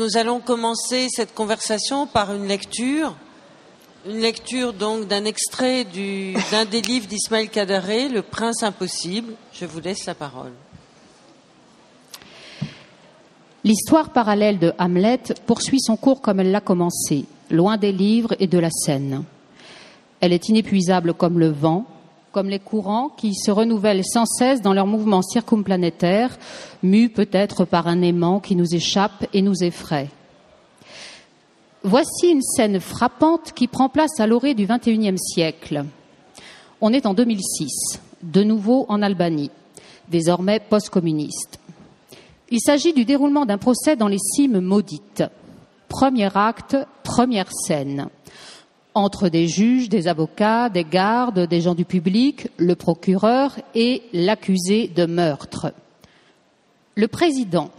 nous allons commencer cette conversation par une lecture, une lecture donc d'un extrait d'un des livres d'Ismaël Kadaré, Le Prince impossible. Je vous laisse la parole. L'histoire parallèle de Hamlet poursuit son cours comme elle l'a commencé, loin des livres et de la scène. Elle est inépuisable comme le vent, comme les courants qui se renouvellent sans cesse dans leur mouvement circumplanétaire, mus peut-être par un aimant qui nous échappe et nous effraie. Voici une scène frappante qui prend place à l'orée du XXIe siècle. On est en 2006, de nouveau en Albanie, désormais post-communiste. Il s'agit du déroulement d'un procès dans les cimes maudites. Premier acte, première scène entre des juges, des avocats, des gardes, des gens du public, le procureur et l'accusé de meurtre. Le président,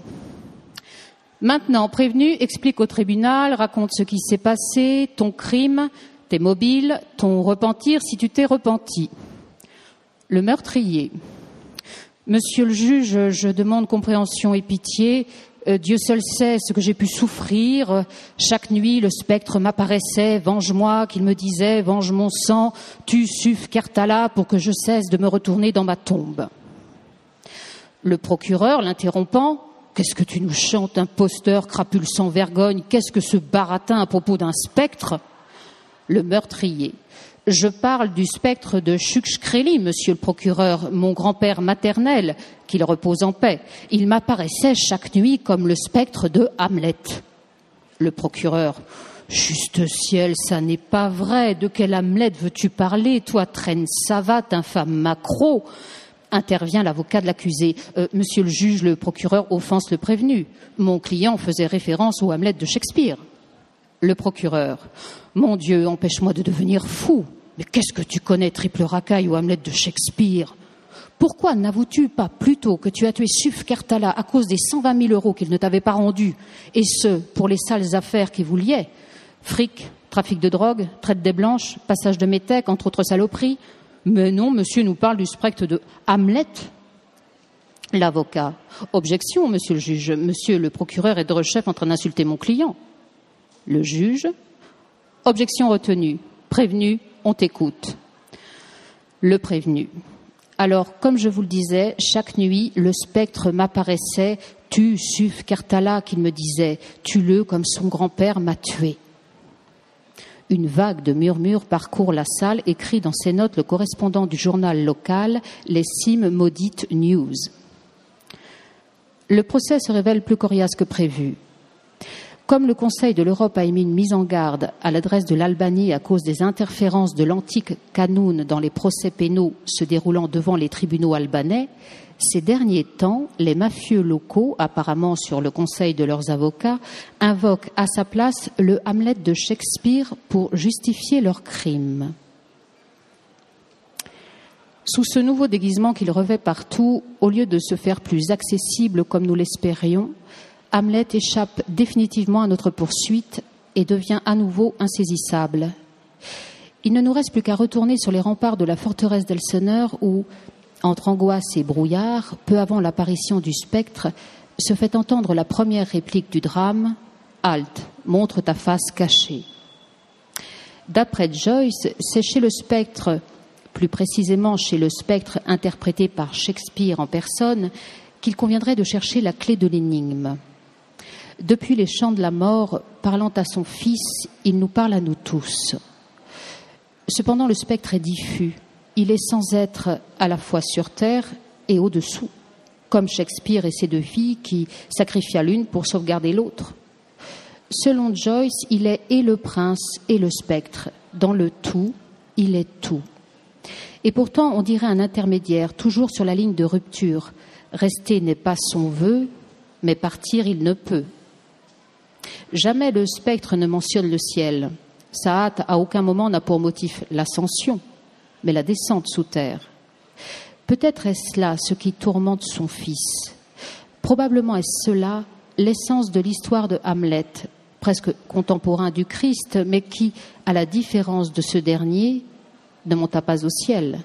maintenant prévenu, explique au tribunal, raconte ce qui s'est passé, ton crime, tes mobiles, ton repentir si tu t'es repenti. Le meurtrier. Monsieur le juge, je demande compréhension et pitié. Euh, Dieu seul sait ce que j'ai pu souffrir. Chaque nuit, le spectre m'apparaissait, venge-moi, qu'il me disait, venge mon sang, tu Suf Kertala pour que je cesse de me retourner dans ma tombe. Le procureur, l'interrompant, qu'est-ce que tu nous chantes, imposteur, crapule sans vergogne, qu'est-ce que ce baratin à propos d'un spectre? Le meurtrier, je parle du spectre de Chukshkreli, monsieur le procureur, mon grand-père maternel, qu'il repose en paix. Il m'apparaissait chaque nuit comme le spectre de Hamlet. Le procureur, juste ciel, ça n'est pas vrai. De quel Hamlet veux-tu parler, toi, traîne savate, infâme macro intervient l'avocat de l'accusé. Euh, monsieur le juge, le procureur offense le prévenu. Mon client faisait référence au Hamlet de Shakespeare. Le procureur. Mon Dieu, empêche-moi de devenir fou. Mais qu'est-ce que tu connais, triple racaille ou Hamlet de Shakespeare? Pourquoi n'avoues-tu pas plutôt que tu as tué Suf Kertala à cause des 120 000 euros qu'il ne t'avait pas rendus, et ce, pour les sales affaires qui vous liaient Fric, trafic de drogue, traite des blanches, passage de métèques, entre autres saloperies Mais non, monsieur nous parle du spectre de Hamlet. L'avocat. Objection, monsieur le juge. Monsieur le procureur est de chef en train d'insulter mon client. Le juge. Objection retenue. Prévenu, on t'écoute. Le prévenu. Alors, comme je vous le disais, chaque nuit, le spectre m'apparaissait, tu, Suf Kartala, qu'il me disait, tue-le comme son grand-père m'a tué. Une vague de murmures parcourt la salle, écrit dans ses notes le correspondant du journal local, les Cimes Maudites News. Le procès se révèle plus coriace que prévu. Comme le Conseil de l'Europe a émis une mise en garde à l'adresse de l'Albanie à cause des interférences de l'antique Canoun dans les procès pénaux se déroulant devant les tribunaux albanais, ces derniers temps, les mafieux locaux, apparemment sur le conseil de leurs avocats, invoquent à sa place le Hamlet de Shakespeare pour justifier leurs crimes. Sous ce nouveau déguisement qu'il revêt partout, au lieu de se faire plus accessible comme nous l'espérions, Hamlet échappe définitivement à notre poursuite et devient à nouveau insaisissable. Il ne nous reste plus qu'à retourner sur les remparts de la forteresse d'Elseneur où, entre angoisse et brouillard, peu avant l'apparition du spectre, se fait entendre la première réplique du drame Halte, montre ta face cachée. D'après Joyce, c'est chez le spectre, plus précisément chez le spectre interprété par Shakespeare en personne, qu'il conviendrait de chercher la clé de l'énigme. Depuis les champs de la mort, parlant à son Fils, il nous parle à nous tous. Cependant, le spectre est diffus. Il est sans être à la fois sur terre et au-dessous, comme Shakespeare et ses deux filles qui sacrifient l'une pour sauvegarder l'autre. Selon Joyce, il est et le prince et le spectre. Dans le tout, il est tout. Et pourtant, on dirait un intermédiaire, toujours sur la ligne de rupture. Rester n'est pas son vœu, mais partir il ne peut. Jamais le spectre ne mentionne le ciel. Sa hâte à aucun moment n'a pour motif l'ascension, mais la descente sous terre. Peut-être est-ce là ce qui tourmente son fils. Probablement est-ce cela l'essence de l'histoire de Hamlet, presque contemporain du Christ, mais qui, à la différence de ce dernier, ne monta pas au ciel,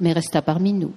mais resta parmi nous.